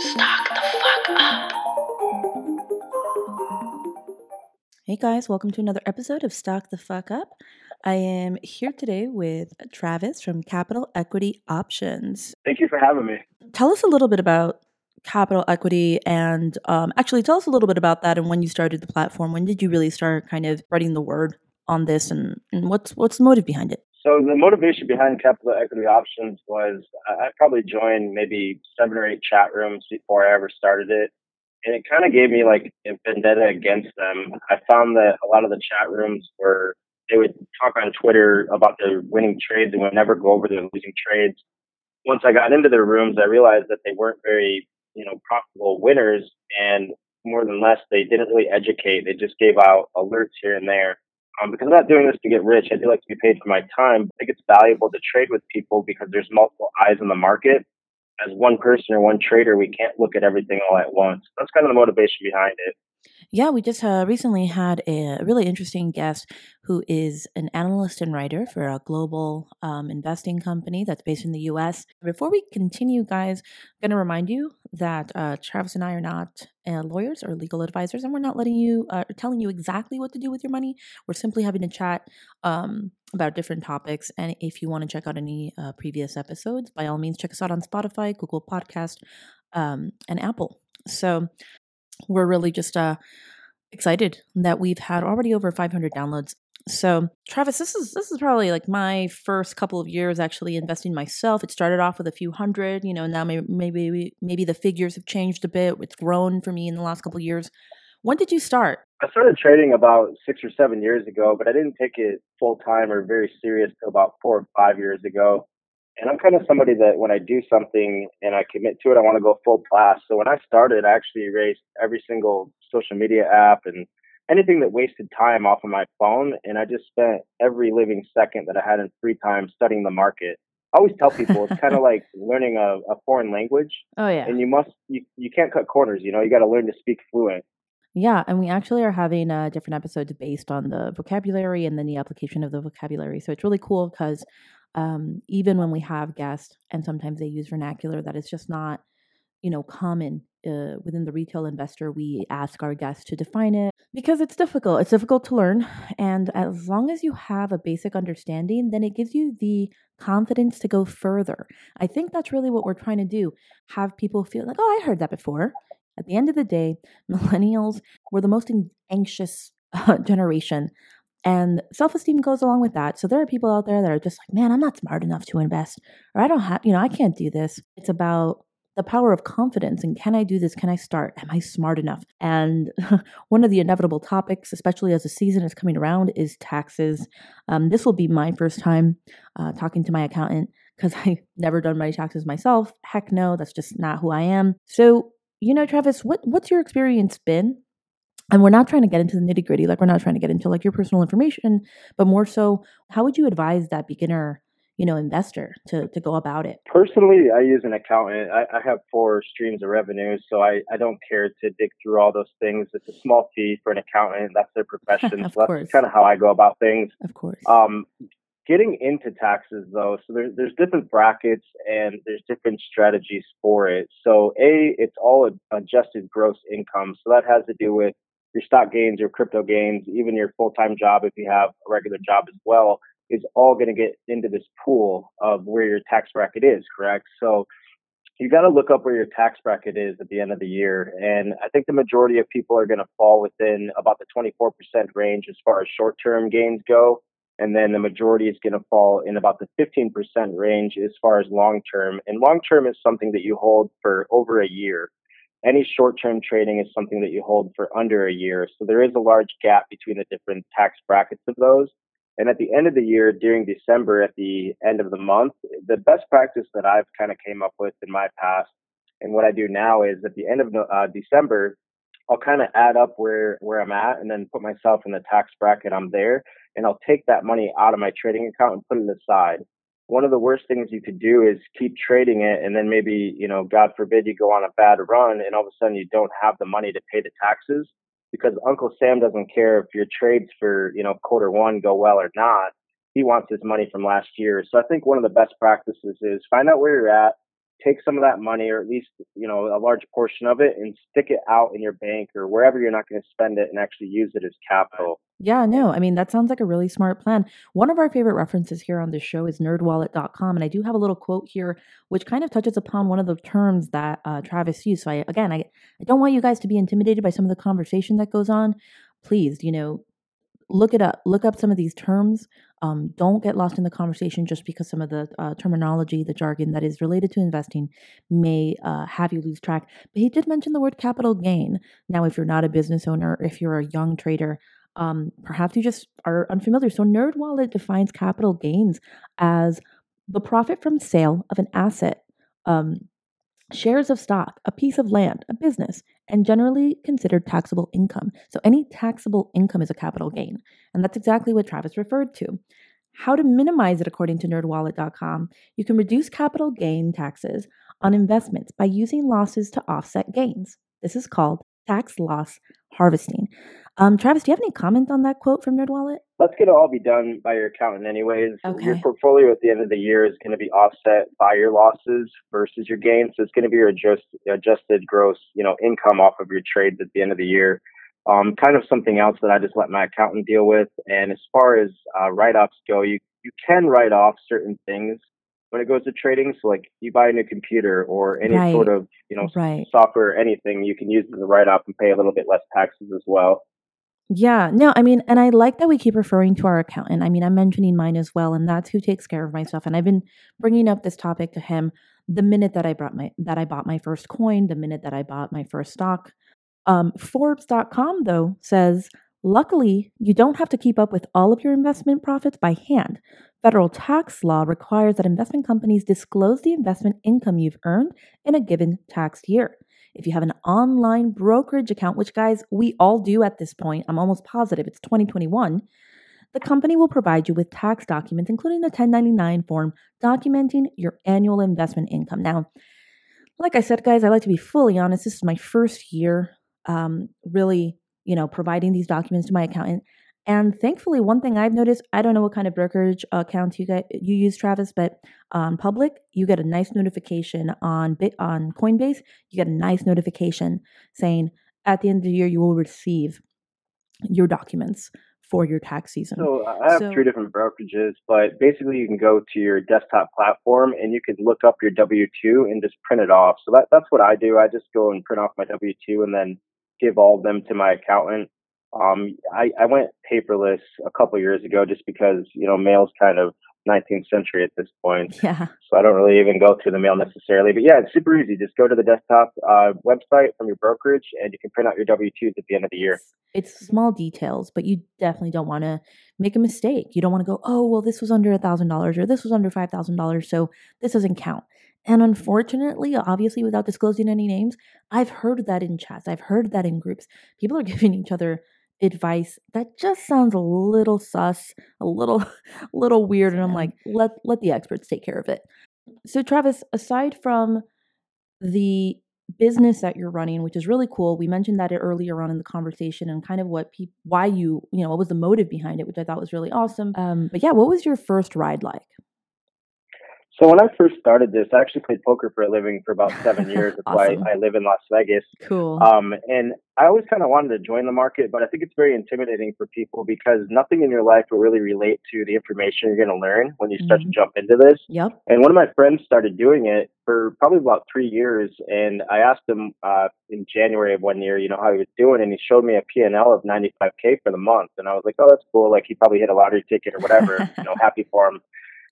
Stock the fuck up. Hey guys, welcome to another episode of Stock the Fuck Up. I am here today with Travis from Capital Equity Options. Thank you for having me. Tell us a little bit about capital equity and um, actually tell us a little bit about that and when you started the platform. When did you really start kind of spreading the word on this and, and what's what's the motive behind it? So the motivation behind capital equity options was I probably joined maybe seven or eight chat rooms before I ever started it. And it kind of gave me like a vendetta against them. I found that a lot of the chat rooms were, they would talk on Twitter about their winning trades and would never go over their losing trades. Once I got into their rooms, I realized that they weren't very, you know, profitable winners. And more than less, they didn't really educate. They just gave out alerts here and there. Um, because I'm not doing this to get rich. I do like to be paid for my time. I think it's valuable to trade with people because there's multiple eyes in the market. As one person or one trader, we can't look at everything all at once. That's kind of the motivation behind it. Yeah, we just uh, recently had a really interesting guest who is an analyst and writer for a global um, investing company that's based in the US. Before we continue, guys, I'm going to remind you that uh, Travis and I are not uh, lawyers or legal advisors, and we're not letting you, uh, telling you exactly what to do with your money. We're simply having a chat um, about different topics. And if you want to check out any uh, previous episodes, by all means, check us out on Spotify, Google Podcast, um, and Apple. So we're really just uh, excited that we've had already over 500 downloads. So, Travis, this is this is probably like my first couple of years actually investing myself. It started off with a few hundred, you know, now maybe maybe maybe the figures have changed a bit. It's grown for me in the last couple of years. When did you start? I started trading about six or seven years ago, but I didn't take it full time or very serious till about four or five years ago. And I'm kind of somebody that when I do something and I commit to it, I want to go full blast. So when I started, I actually erased every single social media app and anything that wasted time off of my phone. And I just spent every living second that I had in free time studying the market. I always tell people it's kind of like learning a, a foreign language. Oh yeah. And you must you, you can't cut corners, you know, you got to learn to speak fluent. Yeah, and we actually are having uh, different episodes based on the vocabulary and then the application of the vocabulary. So it's really cool because um, even when we have guests and sometimes they use vernacular that is just not you know common uh, within the retail investor we ask our guests to define it because it's difficult. It's difficult to learn and as long as you have a basic understanding then it gives you the confidence to go further. I think that's really what we're trying to do have people feel like oh i heard that before. At the end of the day millennials were the most anxious uh, generation and self esteem goes along with that. So there are people out there that are just like, man, I'm not smart enough to invest, or I don't have, you know, I can't do this. It's about the power of confidence and can I do this? Can I start? Am I smart enough? And one of the inevitable topics, especially as the season is coming around, is taxes. Um, this will be my first time uh, talking to my accountant because I've never done my taxes myself. Heck no, that's just not who I am. So, you know, Travis, what what's your experience been and we're not trying to get into the nitty gritty like we're not trying to get into like your personal information but more so how would you advise that beginner you know investor to to go about it? Personally i use an accountant. I, I have four streams of revenue so I, I don't care to dig through all those things. It's a small fee for an accountant. That's their profession of so course. that's kind of how i go about things. Of course. Um getting into taxes though so there, there's different brackets and there's different strategies for it. So a it's all adjusted gross income so that has to do with your stock gains, your crypto gains, even your full time job, if you have a regular job as well, is all going to get into this pool of where your tax bracket is, correct? So you got to look up where your tax bracket is at the end of the year. And I think the majority of people are going to fall within about the 24% range as far as short term gains go. And then the majority is going to fall in about the 15% range as far as long term. And long term is something that you hold for over a year any short-term trading is something that you hold for under a year. So there is a large gap between the different tax brackets of those. And at the end of the year, during December, at the end of the month, the best practice that I've kind of came up with in my past, and what I do now is at the end of uh, December, I'll kind of add up where where I'm at, and then put myself in the tax bracket I'm there, and I'll take that money out of my trading account and put it aside one of the worst things you could do is keep trading it and then maybe, you know, God forbid you go on a bad run and all of a sudden you don't have the money to pay the taxes because Uncle Sam doesn't care if your trades for, you know, quarter one go well or not. He wants his money from last year. So I think one of the best practices is find out where you're at, take some of that money or at least, you know, a large portion of it and stick it out in your bank or wherever you're not going to spend it and actually use it as capital. Yeah, no, I mean, that sounds like a really smart plan. One of our favorite references here on this show is nerdwallet.com. And I do have a little quote here, which kind of touches upon one of the terms that uh, Travis used. So, I, again, I, I don't want you guys to be intimidated by some of the conversation that goes on. Please, you know, look it up. Look up some of these terms. Um, don't get lost in the conversation just because some of the uh, terminology, the jargon that is related to investing may uh, have you lose track. But he did mention the word capital gain. Now, if you're not a business owner, if you're a young trader, um, perhaps you just are unfamiliar. So, NerdWallet defines capital gains as the profit from sale of an asset, um, shares of stock, a piece of land, a business, and generally considered taxable income. So any taxable income is a capital gain. And that's exactly what Travis referred to. How to minimize it according to nerdwallet.com, you can reduce capital gain taxes on investments by using losses to offset gains. This is called tax loss harvesting. Um, Travis, do you have any comment on that quote from NerdWallet? That's going to all be done by your accountant, anyways. Okay. Your portfolio at the end of the year is going to be offset by your losses versus your gains. So it's going to be your adjust, adjusted gross, you know, income off of your trades at the end of the year. Um, kind of something else that I just let my accountant deal with. And as far as uh, write-offs go, you you can write off certain things when it goes to trading. So like you buy a new computer or any Right. sort of you know Right. software, anything, you can use it as a write-off and pay a little bit less taxes as well. Yeah, no, I mean, and I like that we keep referring to our accountant. I mean, I'm mentioning mine as well, and that's who takes care of my stuff. And I've been bringing up this topic to him the minute that I brought my that I bought my first coin, the minute that I bought my first stock. Um, Forbes.com though says, luckily, you don't have to keep up with all of your investment profits by hand. Federal tax law requires that investment companies disclose the investment income you've earned in a given tax year. If you have an online brokerage account, which guys, we all do at this point, I'm almost positive it's 2021, the company will provide you with tax documents, including a 1099 form documenting your annual investment income. Now, like I said, guys, I like to be fully honest. This is my first year um, really, you know, providing these documents to my accountant. And thankfully, one thing I've noticed, I don't know what kind of brokerage account you get you use, Travis, but on public, you get a nice notification on Bit on Coinbase. You get a nice notification saying at the end of the year you will receive your documents for your tax season. So I have So- three different brokerages, but basically you can go to your desktop platform and you can look up your W two and just print it off. So that that's what I do. I just go and print off my W two and then give all of them to my accountant. Um, I, I went paperless a couple years ago just because you know mail's kind of 19th century at this point. yeah. So I don't really even go through the mail necessarily. But yeah, it's super easy. Just go to the desktop uh, website from your brokerage and you can print out your W twos at the end of the year. It's, it's small details, but you definitely don't want to make a mistake. You don't want to go, oh, well, this was under a thousand dollars or this was under five thousand dollars, so this doesn't count. And unfortunately, obviously, without disclosing any names, I've heard that in chats. I've heard that in groups. People are giving each other advice that just sounds a little sus, a little, little weird, and I'm like, let let the experts take care of it. So, Travis, aside from the business that you're running, which is really cool. We mentioned that earlier on in the conversation and kind of what people, why you, you know, what was the motive behind it, which I thought was really awesome. Um, but yeah, what was your first ride like? So when I first started this, I actually played poker for a living for about seven years. That's Awesome. why I live in Las Vegas. Cool. Um, and I always kind of wanted to join the market, but I think it's very intimidating for people because nothing in your life will really relate to the information you're going to learn when you start Mhm. to jump into this. yep. And one of my friends started doing it for probably about three years. And I asked him uh, in January of one year, you know, how he was doing. And he showed me a P&L of 95K for the month. And I was like, oh, that's cool. Like he probably hit a lottery ticket or whatever, you know, happy for him.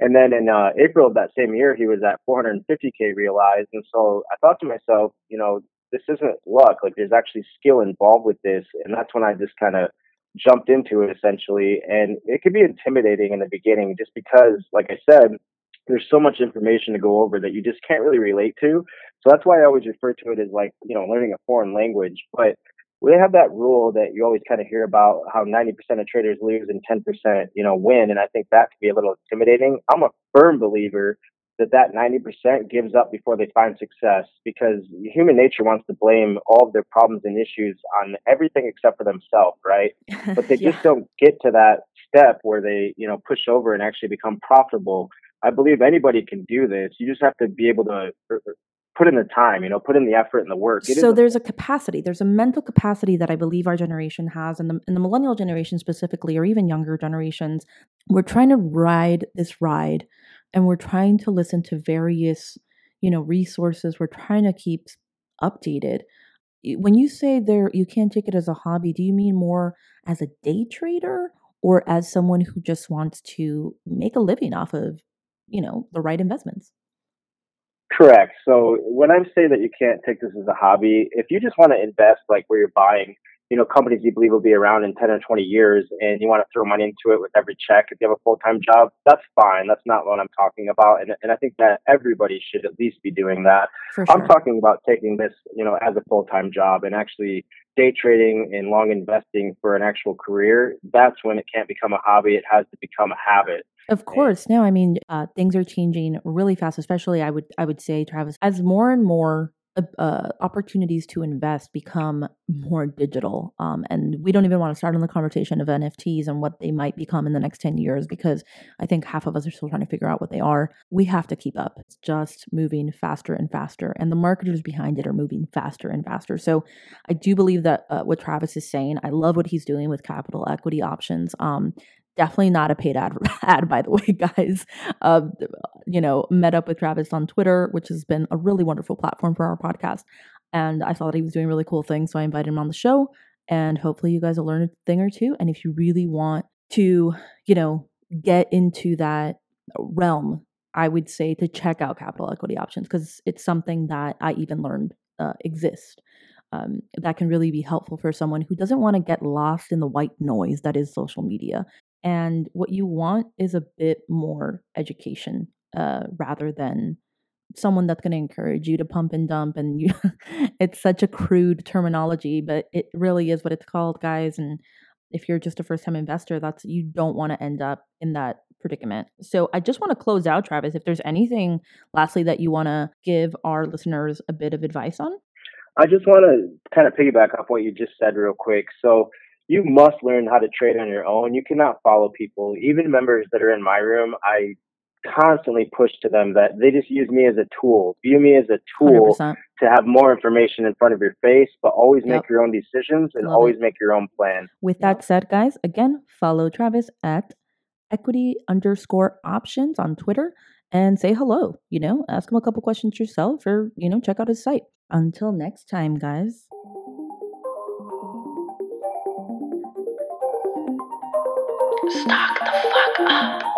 And then in uh, April of that same year, he was at 450K realized. And so I thought to myself, you know, this isn't luck. Like there's actually skill involved with this. And that's when I just kind of jumped into it essentially. And it could be intimidating in the beginning just because, like I said, there's so much information to go over that you just can't really relate to. So that's why I always refer to it as like, you know, learning a foreign language. But we have that rule that you always kind of hear about how 90% of traders lose and 10%, you know, win. And I think that can be a little intimidating. I'm a firm believer that that 90% gives up before they find success because human nature wants to blame all of their problems and issues on everything except for themselves, right? But they Yeah. just don't get to that step where they, you know, push over and actually become profitable I believe anybody can do this. You just have to be able to er, er, put in the time, you know, put in the effort and the work. It so there's a capacity, there's a mental capacity that I believe our generation has, and the, and the millennial generation specifically, or even younger generations. We're trying to ride this ride, and we're trying to listen to various, you know, resources. We're trying to keep updated. When you say there, you can't take it as a hobby. Do you mean more as a day trader, or as someone who just wants to make a living off of, you know, the right investments? Correct. So when I say that you can't take this as a hobby, if you just want to invest like where you're buying, you know, companies you believe will be around in 10 or 20 years and you want to throw money into it with every check if you have a full-time job, that's fine. That's not what I'm talking about. And, and I think that everybody should at least be doing that. Sure. I'm talking about taking this, you know, as a full-time job and actually day trading and long investing for an actual career. That's when it can't become a hobby. It has to become a habit. Of course. No, I mean, uh, things are changing really fast, especially I would I would say, Travis, as more and more uh, uh opportunities to invest become more digital. Um, and we don't even want to start on the conversation of NFTs and what they might become in the next 10 years because I think half of us are still trying to figure out what they are. We have to keep up. It's just moving faster and faster. And the marketers behind it are moving faster and faster. So I do believe that uh, what Travis is saying, I love what he's doing with capital equity options. Um, definitely not a paid ad, ad by the way, guys. Uh, you know, met up with Travis on Twitter, which has been a really wonderful platform for our podcast. And I saw that he was doing really cool things, so I invited him on the show. And hopefully, you guys will learn a thing or two. And if you really want to, you know, get into that realm, I would say to check out capital equity options because it's something that I even learned uh. Um, that can really be helpful for someone who doesn't want to get lost in the white noise that is social media and what you want is a bit more education uh, rather than someone that's going to encourage you to pump and dump and you it's such a crude terminology but it really is what it's called guys and if you're just a first time investor that's you don't want to end up in that predicament. So i just want to close out travis if there's anything lastly that you want to give our listeners a bit of advice on. I just want to kind of piggyback off what you just said real quick. So you must learn how to trade on your own. You cannot follow people. Even members that are in my room, I constantly push to them that they just use me as a tool. View me as a tool 100%. to have more information in front of your face, but always yep. make your own decisions and Love always it. make your own plan. With that said, guys, again, follow Travis at equity underscore options on Twitter and say hello. You know, ask him a couple questions yourself or, you know, check out his site. Until next time, guys. Stock the fuck up.